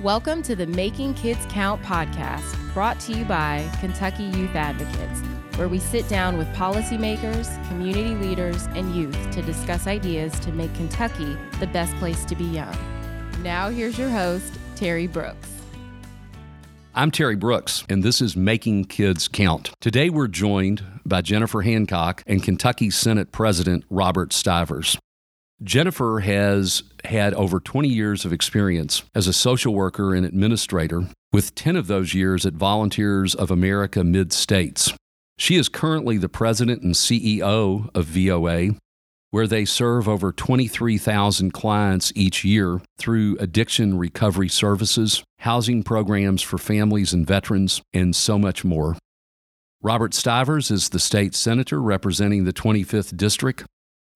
Welcome to the Making Kids Count podcast, brought to you by Kentucky Youth Advocates, where we sit down with policymakers, community leaders, and youth to discuss ideas to make Kentucky the best place to be young. Now, here's your host, Terry Brooks. I'm Terry Brooks, and this is Making Kids Count. Today we're joined by Jennifer Hancock and Kentucky Senate President Robert Stivers. Jennifer has had over 20 years of experience as a social worker and administrator, with 10 of those years at Volunteers of America Mid States. She is currently the president and CEO of VOA, where they serve over 23,000 clients each year through addiction recovery services, housing programs for families and veterans, and so much more. Robert Stivers is the state senator representing the 25th District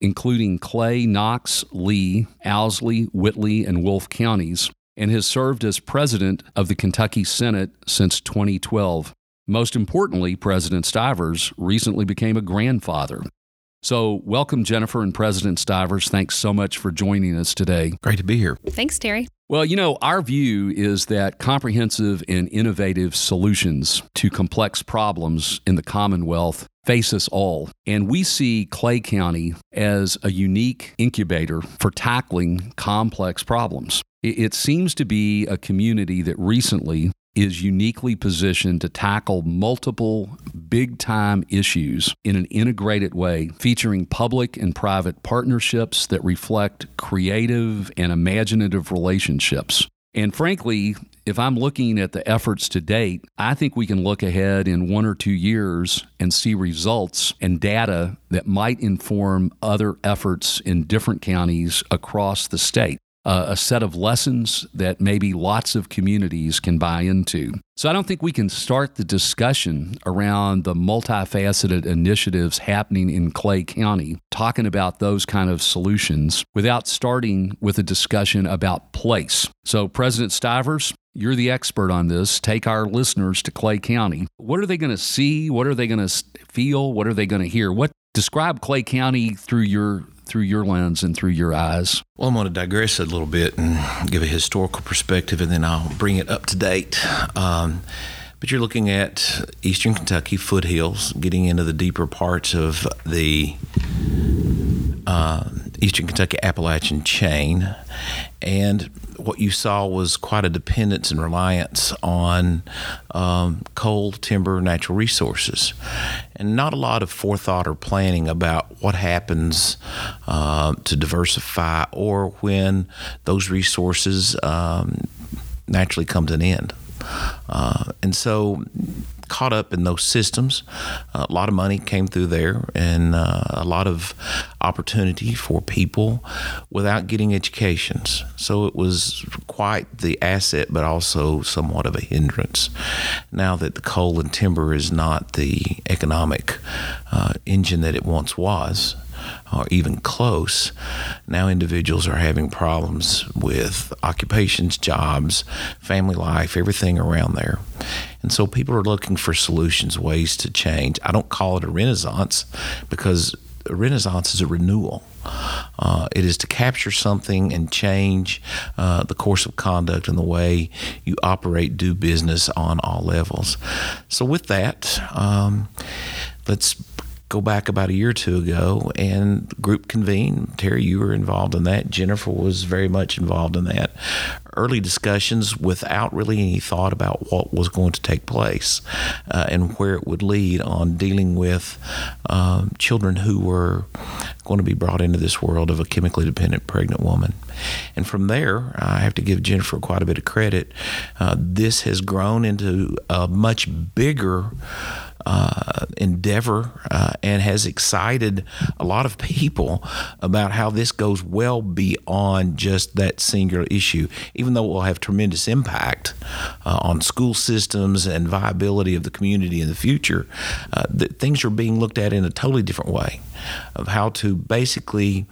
including Clay, Knox, Lee, Owsley, Whitley, and Wolfe counties, and has served as president of the Kentucky Senate since 2012. Most importantly, President Stivers recently became a grandfather. So, welcome, Jennifer and President Stivers. Thanks so much for joining us today. Great to be here. Thanks, Terry. Well, you know, our view is that comprehensive and innovative solutions to complex problems in the Commonwealth face us all. And we see Clay County as a unique incubator for tackling complex problems. It seems to be a community that recently is uniquely positioned to tackle multiple big time issues in an integrated way, featuring public and private partnerships that reflect creative and imaginative relationships. And frankly, if I'm looking at the efforts to date, I think we can look ahead in one or two years and see results and data that might inform other efforts in different counties across the state uh, a set of lessons that maybe lots of communities can buy into. So I don't think we can start the discussion around the multifaceted initiatives happening in Clay County, talking about those kind of solutions, without starting with a discussion about place. So, President Stivers, you're the expert on this. Take our listeners to Clay County. What are they going to see? What are they going to feel? What are they going to hear? What describe Clay County through your through your lens and through your eyes? Well, I'm going to digress a little bit and give a historical perspective, and then I'll bring it up to date. Um, but you're looking at eastern Kentucky foothills, getting into the deeper parts of the uh, eastern Kentucky Appalachian chain, and what you saw was quite a dependence and reliance on um, coal, timber, natural resources, and not a lot of forethought or planning about what happens uh, to diversify or when those resources um, naturally come to an end. Uh, and so caught up in those systems. Uh, a lot of money came through there and uh, a lot of opportunity for people without getting educations. So it was quite the asset, but also somewhat of a hindrance. Now that the coal and timber is not the economic uh, engine that it once was, or even close, now individuals are having problems with occupations, jobs, family life, everything around there. And so people are looking for solutions, ways to change. I don't call it a renaissance because a renaissance is a renewal. Uh, it is to capture something and change uh, the course of conduct and the way you operate, do business on all levels. So, with that, um, let's go back about a year or two ago and group convene. Terry, you were involved in that. Jennifer was very much involved in that. Early discussions without really any thought about what was going to take place uh, and where it would lead on dealing with um, children who were going to be brought into this world of a chemically dependent pregnant woman. And from there, I have to give Jennifer quite a bit of credit. Uh, this has grown into a much bigger uh, endeavor uh, and has excited a lot of people about how this goes well beyond just that singular issue, even though it will have tremendous impact uh, on school systems and viability of the community in the future. Uh, things are being looked at in a totally different way of how to basically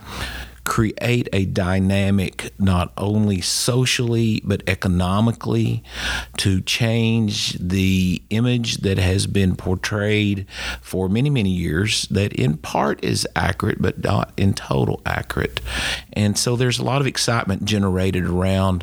create a dynamic not only socially but economically to change the image that has been portrayed for many, many years that in part is accurate but not in total accurate. And so there's a lot of excitement generated around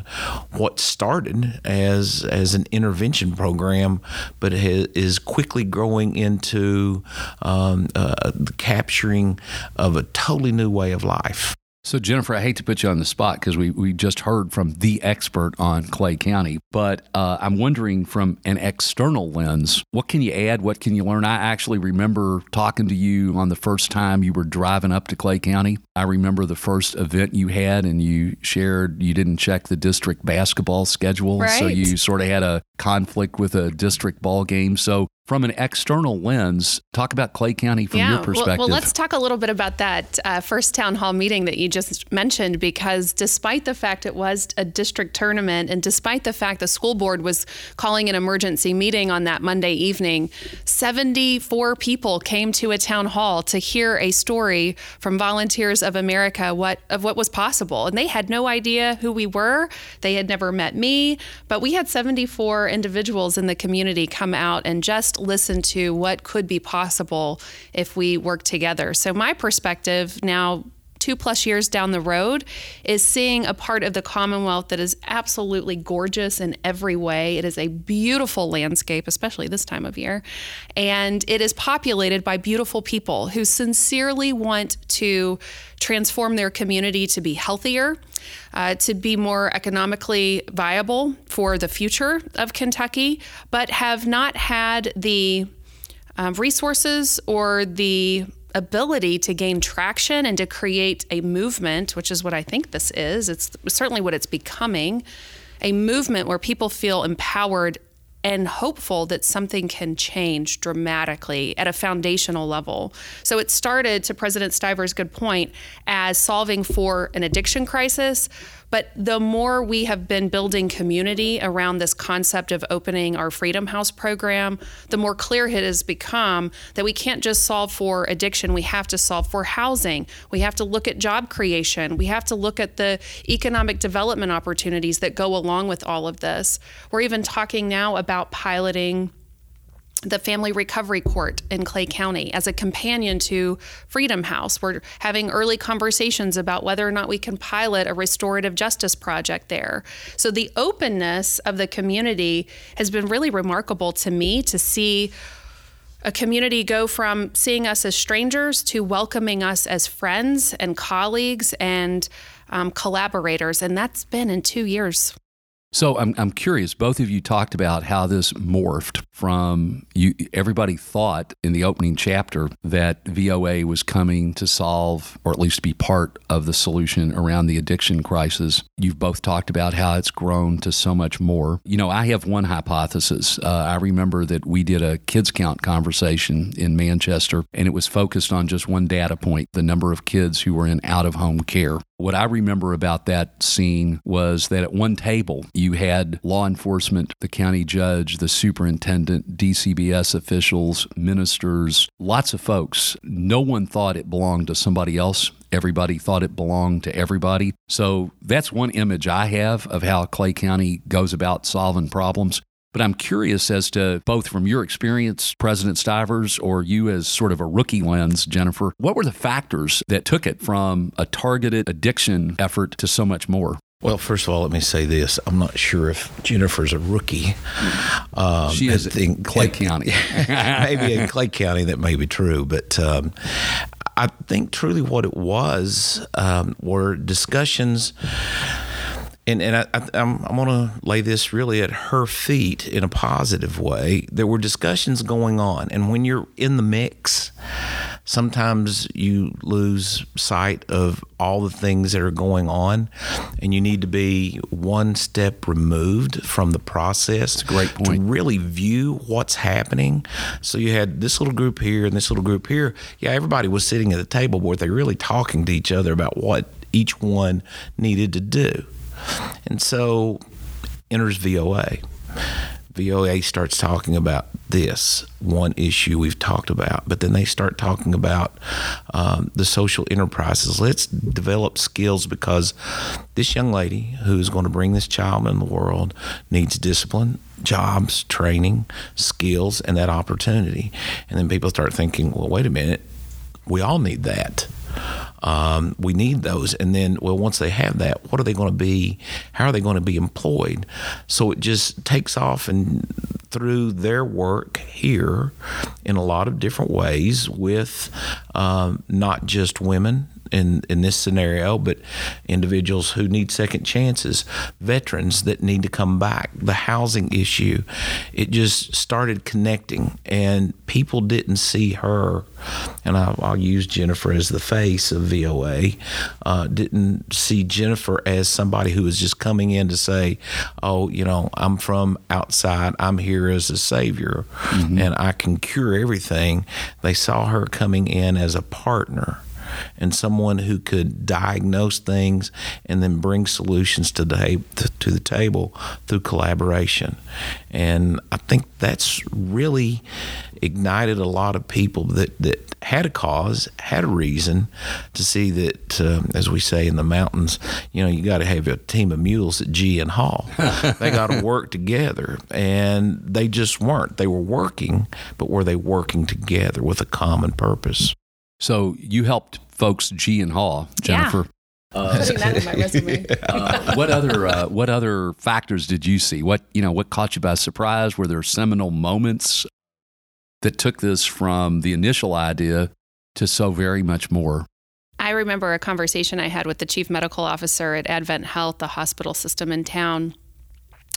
what started as as an intervention program, but is quickly growing into um, uh, capturing of a totally new way of life. So, Jennifer, I hate to put you on the spot because we, we just heard from the expert on Clay County, but uh, I'm wondering from an external lens, what can you add? What can you learn? I actually remember talking to you on the first time you were driving up to Clay County. I remember the first event you had, and you shared you didn't check the district basketball schedule. Right. So, you sort of had a conflict with a district ball game. So, from an external lens, talk about Clay County from yeah. your perspective. Well, well, let's talk a little bit about that uh, first town hall meeting that you just mentioned, because despite the fact it was a district tournament, and despite the fact the school board was calling an emergency meeting on that Monday evening, 74 people came to a town hall to hear a story from Volunteers of America what of what was possible, and they had no idea who we were. They had never met me, but we had 74 individuals in the community come out and just listen to what could be possible if we work together. So, my perspective now, two plus years down the road, is seeing a part of the Commonwealth that is absolutely gorgeous in every way. It is a beautiful landscape, especially this time of year. And it is populated by beautiful people who sincerely want to transform their community to be healthier. Uh, to be more economically viable for the future of Kentucky, but have not had the um, resources or the ability to gain traction and to create a movement, which is what I think this is. It's certainly what it's becoming a movement where people feel empowered and hopeful that something can change dramatically at a foundational level. So it started, to President Stiver's good point, as solving for an addiction crisis. But the more we have been building community around this concept of opening our Freedom House program, the more clear it has become that we can't just solve for addiction, we have to solve for housing. We have to look at job creation. We have to look at the economic development opportunities that go along with all of this. We're even talking now about piloting the Family Recovery Court in Clay County as a companion to Freedom House. We're having early conversations about whether or not we can pilot a restorative justice project there. So the openness of the community has been really remarkable to me to see a community go from seeing us as strangers to welcoming us as friends and colleagues and um, collaborators. And that's been in two years. So I'm, I'm curious. Both of you talked about how this morphed from you. Everybody thought in the opening chapter that VOA was coming to solve, or at least be part of the solution around the addiction crisis. You've both talked about how it's grown to so much more. You know, I have one hypothesis. Uh, I remember that we did a kids count conversation in Manchester, and it was focused on just one data point: the number of kids who were in out of home care. What I remember about that scene was that at one table, you had law enforcement, the county judge, the superintendent, DCBS officials, ministers, lots of folks. No one thought it belonged to somebody else. Everybody thought it belonged to everybody. So that's one image I have of how Clay County goes about solving problems. But I'm curious as to both from your experience, President Stivers, or you as sort of a rookie lens, Jennifer, what were the factors that took it from a targeted addiction effort to so much more? Well, first of all, let me say this. I'm not sure if Jennifer's a rookie. Um, she is in Clay County. maybe in Clay County, that may be true. But um, I think truly what it was um, were discussions and and I, I, I'm, I'm going to lay this really at her feet in a positive way. There were discussions going on, and when you're in the mix, sometimes you lose sight of all the things that are going on, and you need to be one step removed from the process. Great point. To really view what's happening. So you had this little group here and this little group here. Yeah, everybody was sitting at the table, but were they really talking to each other about what each one needed to do? And so enters VOA. VOA starts talking about this one issue we've talked about, but then they start talking about um, the social enterprises. Let's develop skills because this young lady who is going to bring this child in the world needs discipline, jobs, training, skills, and that opportunity. And then people start thinking, well, wait a minute, we all need that. Um, we need those. And then, well, once they have that, what are they going to be? How are they going to be employed? So it just takes off and through their work here in a lot of different ways with um, not just women in, in this scenario, but individuals who need second chances, veterans that need to come back, the housing issue. It just started connecting, and people didn't see her, and I, will use Jennifer as the face of VOA, uh, didn't see Jennifer as somebody who was just coming in to say, oh, you know, I'm from outside, I'm here as a savior, mm-hmm. and I can cure everything. They saw her coming in as a partner and someone who could diagnose things and then bring solutions to the, to the table through collaboration. And I think that's really ignited a lot of people that, that had a cause, had a reason to see that, uh, as we say in the mountains, you know, you got to have a team of mules at gee and haw. they got to work together, and they just weren't. They were working, but were they working together with a common purpose? So you helped folks gee and haw, Jennifer. Yeah. Uh, Putting that in my resume. uh, what other uh, what other factors did you see? What you know? What caught you by surprise? Were there seminal moments that took this from the initial idea to so very much more? I remember a conversation I had with the chief medical officer at Advent Health, the hospital system in town,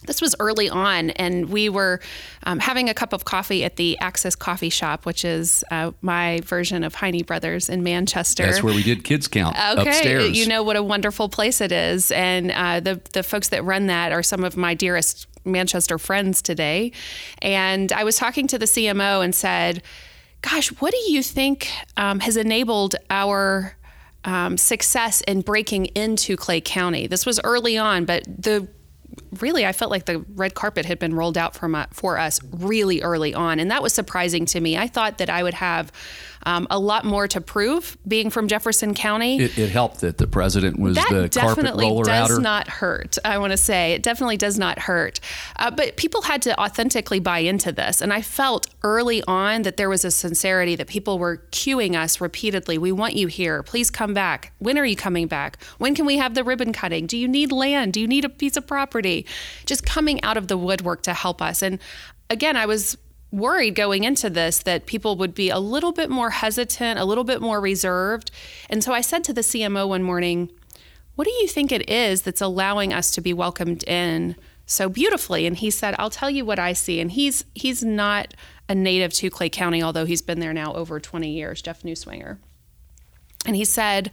this was early on, and we were um, having a cup of coffee at the Access Coffee Shop, which is uh, my version of Heine Brothers in Manchester. That's where we did kids count okay, upstairs. You know what a wonderful place it is, and uh, the the folks that run that are some of my dearest Manchester friends today. And I was talking to the CMO and said, "Gosh, what do you think um, has enabled our?" Um, success in breaking into Clay County. This was early on, but the really I felt like the red carpet had been rolled out for, my, for us really early on. And that was surprising to me. I thought that I would have um, a lot more to prove being from Jefferson County. It, it helped that the president was that the carpet roller does outer. not hurt. I want to say it definitely does not hurt. Uh, but people had to authentically buy into this, and I felt early on that there was a sincerity that people were cueing us repeatedly. We want you here. Please come back. When are you coming back? When can we have the ribbon cutting? Do you need land? Do you need a piece of property? Just coming out of the woodwork to help us. And again, I was worried going into this that people would be a little bit more hesitant, a little bit more reserved. And so I said to the CMO one morning, What do you think it is that's allowing us to be welcomed in so beautifully? And he said, I'll tell you what I see. And he's he's not a native to Clay County, although he's been there now over 20 years, Jeff Newswinger. And he said,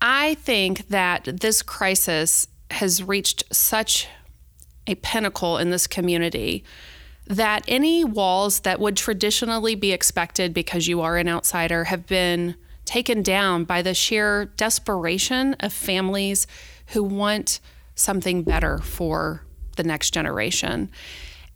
I think that this crisis has reached such a pinnacle in this community that any walls that would traditionally be expected because you are an outsider have been taken down by the sheer desperation of families who want something better for the next generation.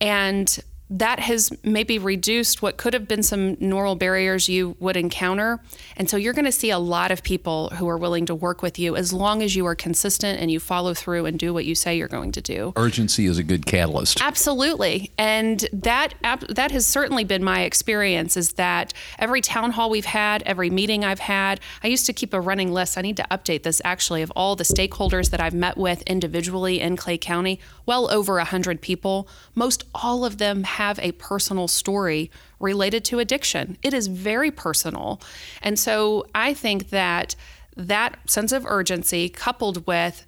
And that has maybe reduced what could have been some normal barriers you would encounter. And so you're going to see a lot of people who are willing to work with you as long as you are consistent and you follow through and do what you say you're going to do. Urgency is a good catalyst. Absolutely. And that that has certainly been my experience is that every town hall we've had, every meeting I've had, I used to keep a running list. I need to update this actually of all the stakeholders that I've met with individually in Clay County, well over 100 people. Most all of them have a personal story related to addiction. It is very personal. And so I think that that sense of urgency coupled with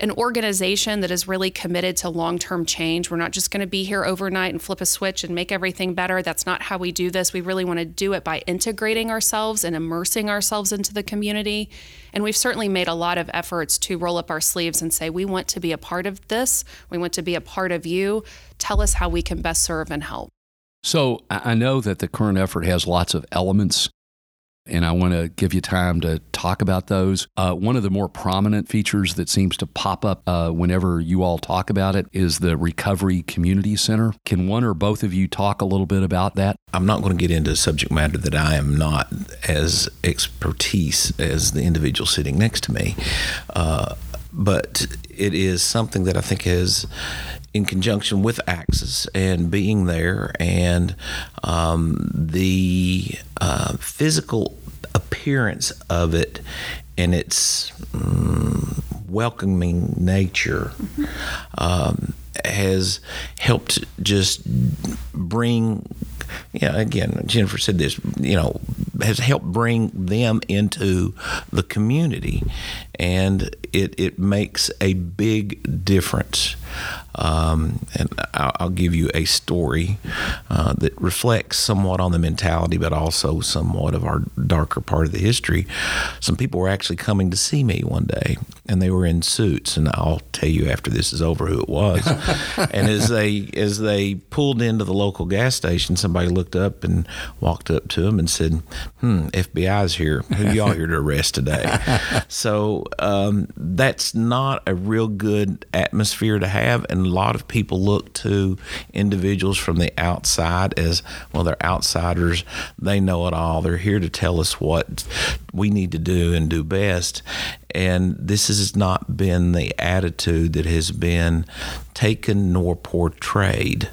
an organization that is really committed to long term change. We're not just going to be here overnight and flip a switch and make everything better. That's not how we do this. We really want to do it by integrating ourselves and immersing ourselves into the community. And we've certainly made a lot of efforts to roll up our sleeves and say, we want to be a part of this. We want to be a part of you. Tell us how we can best serve and help. So I know that the current effort has lots of elements and I want to give you time to talk about those. Uh, one of the more prominent features that seems to pop up uh, whenever you all talk about it is the Recovery Community Center. Can one or both of you talk a little bit about that? I'm not going to get into subject matter that I am not as expertise as the individual sitting next to me. Uh, but it is something that I think has, in conjunction with Axis and being there and um, the uh, physical appearance of it and its um, welcoming nature um, has helped just bring yeah, again, Jennifer said this, you know, has helped bring them into the community. And it, it makes a big difference. Um, and I'll, I'll, give you a story uh, that reflects somewhat on the mentality, but also somewhat of our darker part of the history. Some people were actually coming to see me one day, and they were in suits, and I'll tell you after this is over who it was. and as they as they pulled into the local gas station, somebody looked up and walked up to them and said, "Hmm, FBI's here. Who y'all here to arrest today?" so um, that's not a real good atmosphere to have, and a lot of people look to individuals from the outside as well. They're outsiders. They know it all. They're here to tell us what we need to do and do best. And this has not been the attitude that has been taken nor portrayed.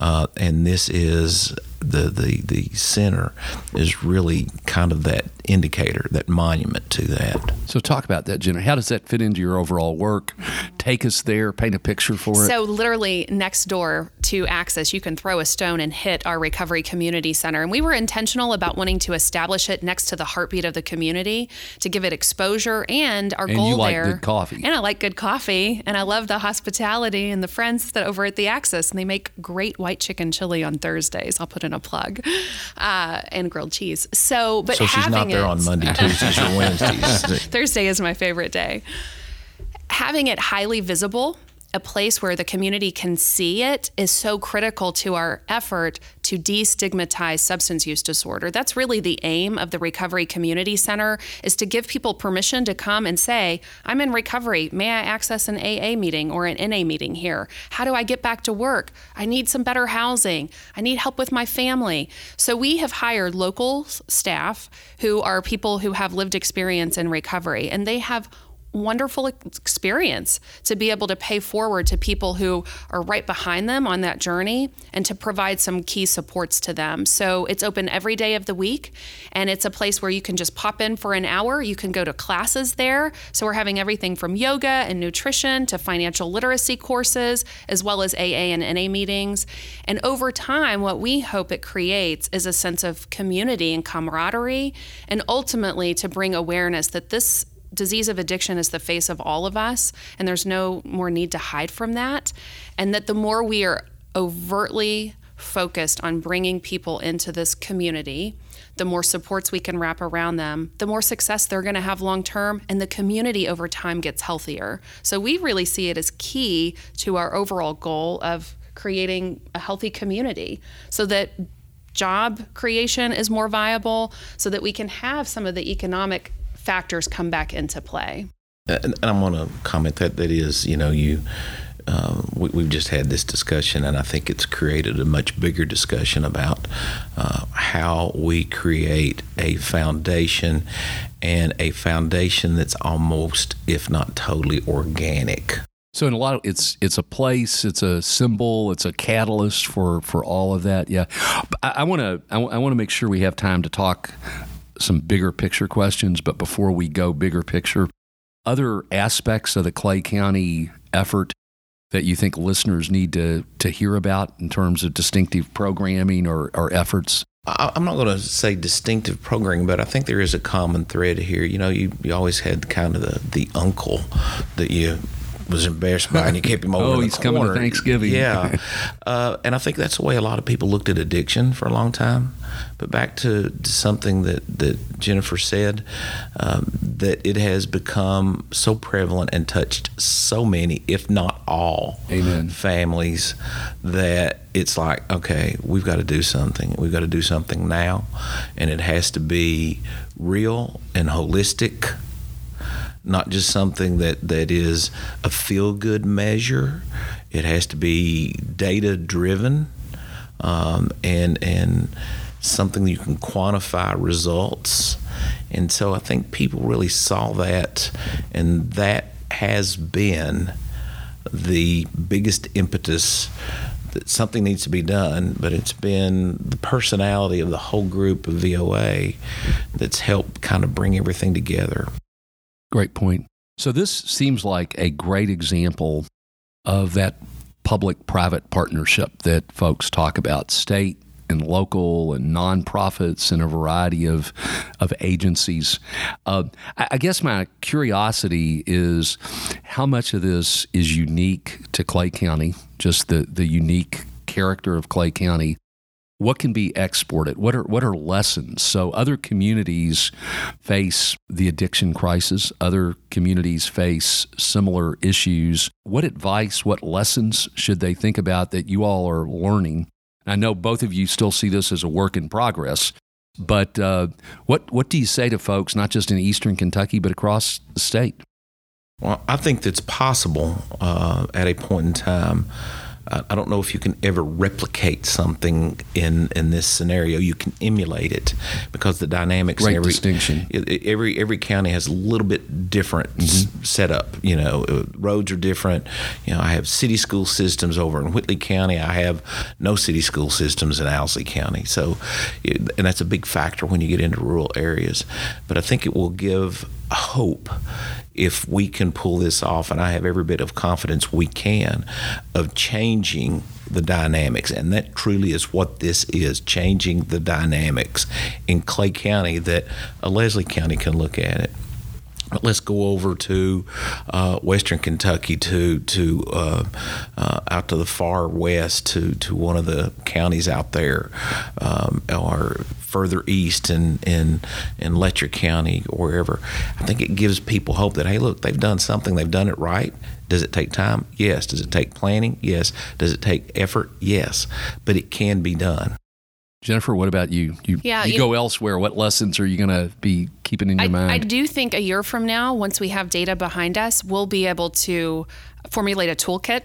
Uh, and this is the, the the center is really kind of that indicator, that monument to that. So talk about that, Jenna. How does that fit into your overall work? Take us there, paint a picture for it. So literally next door to Axis, you can throw a stone and hit our recovery community center. And we were intentional about wanting to establish it next to the heartbeat of the community to give it exposure and our and goal you like there. good coffee. And I like good coffee and I love the hospitality and the friends that over at the Axis and they make great white chicken chili on Thursdays. I'll put in a plug. Uh, and grilled cheese. So but so she's not there it, on Monday, Tuesdays, or Wednesdays. Thursday is my favorite day. Having it highly visible a place where the community can see it is so critical to our effort to destigmatize substance use disorder. That's really the aim of the Recovery Community Center is to give people permission to come and say, "I'm in recovery. May I access an AA meeting or an NA meeting here? How do I get back to work? I need some better housing. I need help with my family." So we have hired local staff who are people who have lived experience in recovery and they have wonderful experience to be able to pay forward to people who are right behind them on that journey and to provide some key supports to them. So it's open every day of the week and it's a place where you can just pop in for an hour. You can go to classes there. So we're having everything from yoga and nutrition to financial literacy courses, as well as AA and NA meetings. And over time, what we hope it creates is a sense of community and camaraderie, and ultimately to bring awareness that this disease of addiction is the face of all of us, and there's no more need to hide from that. And that the more we are overtly focused on bringing people into this community, the more supports we can wrap around them, the more success they're going to have long term, and the community over time gets healthier. So we really see it as key to our overall goal of creating a healthy community so that job creation is more viable, so that we can have some of the economic factors come back into play. And, and I want to comment that that is, you know, you. Uh, we, have just had this discussion, and I think it's created a much bigger discussion about uh, how we create a foundation and a foundation that's almost, if not totally, organic. So in a lot of it's it's a place, it's a symbol, it's a catalyst for for all of that. Yeah, I want to I want to make sure we have time to talk some bigger picture questions. But before we go bigger picture, other aspects of the Clay County effort that you think listeners need to, to hear about in terms of distinctive programming or, or efforts? I'm not going to say distinctive programming, but I think there is a common thread here. You know, you, you always had kind of the, the uncle that you was embarrassed by, and you kept him over. oh, he's corner. coming to Thanksgiving. Yeah, uh, and I think that's the way a lot of people looked at addiction for a long time. But back to, to something that that Jennifer said, um, that it has become so prevalent and touched so many, if not all, Amen. families that it's like, okay, we've got to do something. We've got to do something now. And it has to be real and holistic, not just something that, that is a feel good measure. It has to be data driven um, and, and something you can quantify results. And so I think people really saw that, and that has been the biggest impetus that something needs to be done, but it's been the personality of the whole group of VOA that's helped kind of bring everything together. Great point. So, this seems like a great example of that public private partnership that folks talk about state and local and nonprofits and a variety of of agencies. Uh, I, I guess my curiosity is how much of this is unique to Clay County, just the the unique character of Clay County. What can be exported? What are what are lessons? So other communities face the addiction crisis. Other communities face similar issues. What advice? What lessons should they think about that you all are learning I know both of you still see this as a work in progress, but uh, what what do you say to folks, not just in Eastern Kentucky, but across the state? Well, I think that's possible uh, at a point in time I don't know if you can ever replicate something in in this scenario. You can emulate it because the dynamics. Great every, distinction. Every every county has a little bit different mm-hmm. setup. You know, uh, roads are different. You know, I have city school systems over in Whitley County. I have no city school systems in Owsley County. So, and that's a big factor when you get into rural areas. But I think it will give hope if we can pull this off, and I have every bit of confidence we can, of changing the dynamics. And that truly is what this is changing the dynamics in Clay County that a Leslie County can look at it let's go over to uh, Western Kentucky to to uh, uh, out to the far west to to one of the counties out there, um, or further east in in in Letcher County or wherever. I think it gives people hope that hey, look, they've done something, they've done it right. Does it take time? Yes. Does it take planning? Yes. Does it take effort? Yes. But it can be done. Jennifer, what about you? You, yeah, you, you go elsewhere. What lessons are you going to be keeping in your I, mind? I do think a year from now, once we have data behind us, we'll be able to formulate a toolkit.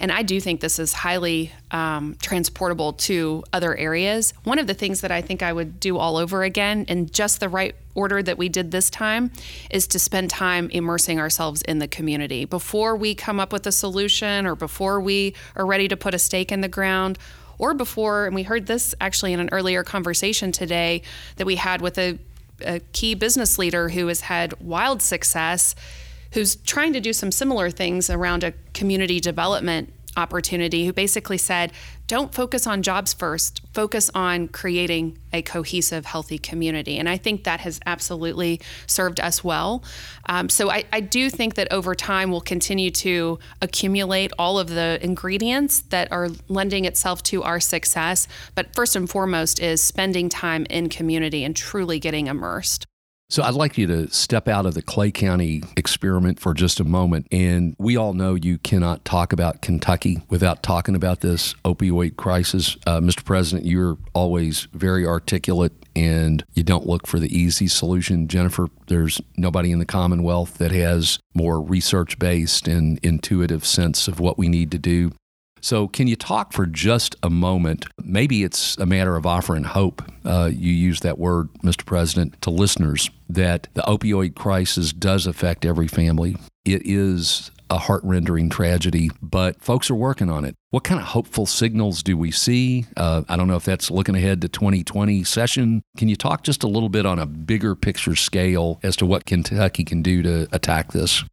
And I do think this is highly um, transportable to other areas. One of the things that I think I would do all over again in just the right order that we did this time is to spend time immersing ourselves in the community. Before we come up with a solution or before we are ready to put a stake in the ground, or before, and we heard this actually in an earlier conversation today that we had with a, a key business leader who has had wild success, who's trying to do some similar things around a community development opportunity who basically said, don't focus on jobs first, focus on creating a cohesive, healthy community. And I think that has absolutely served us well. Um, so I, I, do think that over time we'll continue to accumulate all of the ingredients that are lending itself to our success. But first and foremost is spending time in community and truly getting immersed. So I'd like you to step out of the Clay County experiment for just a moment. And we all know you cannot talk about Kentucky without talking about this opioid crisis. Uh, Mr. President, you're always very articulate and you don't look for the easy solution. Jennifer, there's nobody in the Commonwealth that has more research based and intuitive sense of what we need to do. So, can you talk for just a moment? Maybe it's a matter of offering hope. Uh, you use that word, Mr. President, to listeners that the opioid crisis does affect every family. It is a heart rendering tragedy, but folks are working on it. What kind of hopeful signals do we see? Uh, I don't know if that's looking ahead to 2020 session. Can you talk just a little bit on a bigger picture scale as to what Kentucky can do to attack this?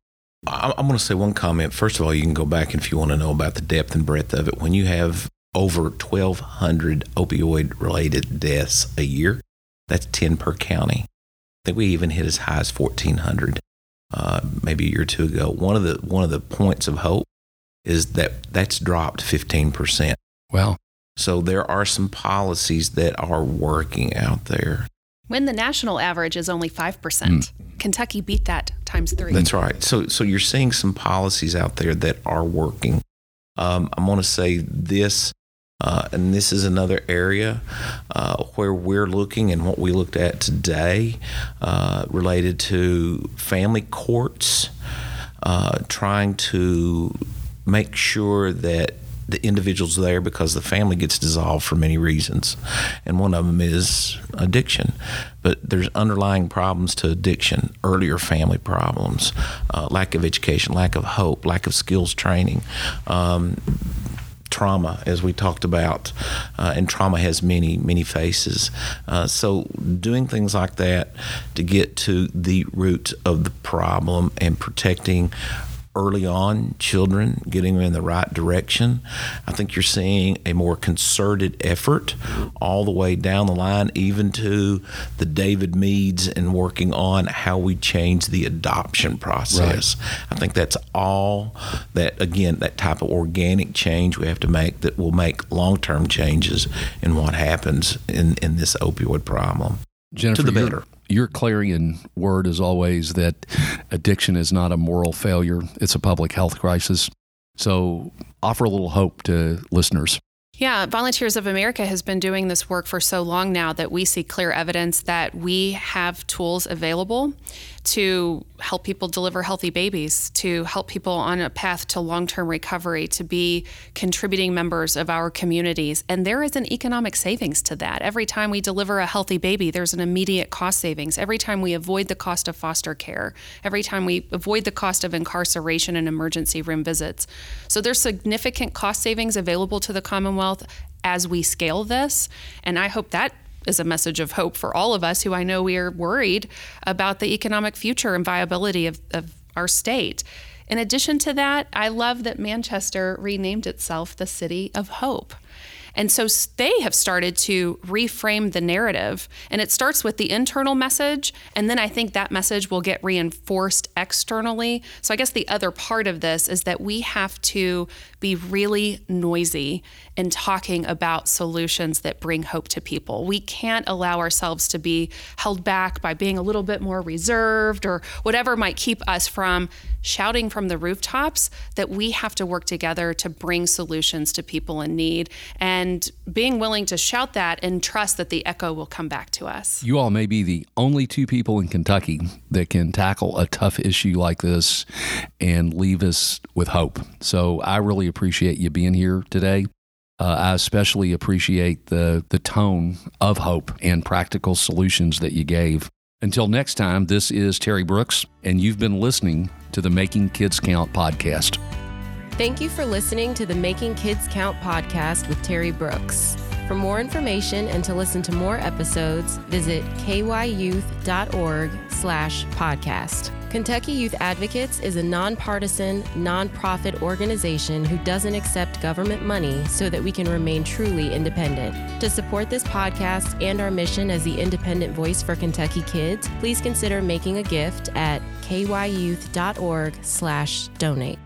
I'm going to say one comment. First of all, you can go back if you want to know about the depth and breadth of it. When you have over 1,200 opioid related deaths a year, that's 10 per county. I think we even hit as high as 1,400 uh, maybe a year or two ago. One of the one of the points of hope is that that's dropped 15%. Wow. So there are some policies that are working out there. When the national average is only 5%. Mm. Kentucky beat that times three. That's right. So, so you're seeing some policies out there that are working. Um, I'm going to say this Uh, and this is another area uh, where we're looking and what we looked at today uh, related to family courts, uh, trying to make sure that the individuals there because the family gets dissolved for many reasons. And one of them is addiction. But there's underlying problems to addiction, earlier family problems, uh, lack of education, lack of hope, lack of skills training. Um, trauma, as we talked about, uh, and trauma has many, many faces. Uh, so, doing things like that to get to the root of the problem and protecting early on children, getting them in the right direction. I think you're seeing a more concerted effort all the way down the line, even to the David Meades and working on how we change the adoption process. Right. I think that's all that, again, that type of organic change we have to make that will make long term changes in what happens in, in this opioid problem. Jennifer, to the better your clarion word is always that addiction is not a moral failure, it's a public health crisis. So offer a little hope to listeners. Yeah, Volunteers of America has been doing this work for so long now that we see clear evidence that we have tools available to help people deliver healthy babies, to help people on a path to long term recovery, to be contributing members of our communities. And there is an economic savings to that. Every time we deliver a healthy baby, there's an immediate cost savings. Every time we avoid the cost of foster care, every time we avoid the cost of incarceration and emergency room visits. So there's significant cost savings available to the Commonwealth as we scale this. And I hope that is a message of hope for all of us who I know we are worried about the economic future and viability of, of our state. In addition to that, I love that Manchester renamed itself the City of Hope. And so they have started to reframe the narrative. And it starts with the internal message. And then I think that message will get reinforced externally. So I guess the other part of this is that we have to be really noisy in talking about solutions that bring hope to people. We can't allow ourselves to be held back by being a little bit more reserved or whatever might keep us from shouting from the rooftops that we have to work together to bring solutions to people in need and being willing to shout that and trust that the echo will come back to us. You all may be the only two people in Kentucky that can tackle a tough issue like this and leave us with hope. So I really appreciate you being here today. Uh, I especially appreciate the the tone of hope and practical solutions that you gave. Until next time, this is Terry Brooks, and you've been listening to the Making Kids Count podcast. Thank you for listening to the Making Kids Count podcast with Terry Brooks. For more information and to listen to more episodes, visit kyyouth.org slash podcast. Kentucky Youth Advocates is a nonpartisan, nonprofit organization who doesn't accept government money so that we can remain truly independent. To support this podcast and our mission as the independent voice for Kentucky kids, please consider making a gift at kyyouth.org slash donate.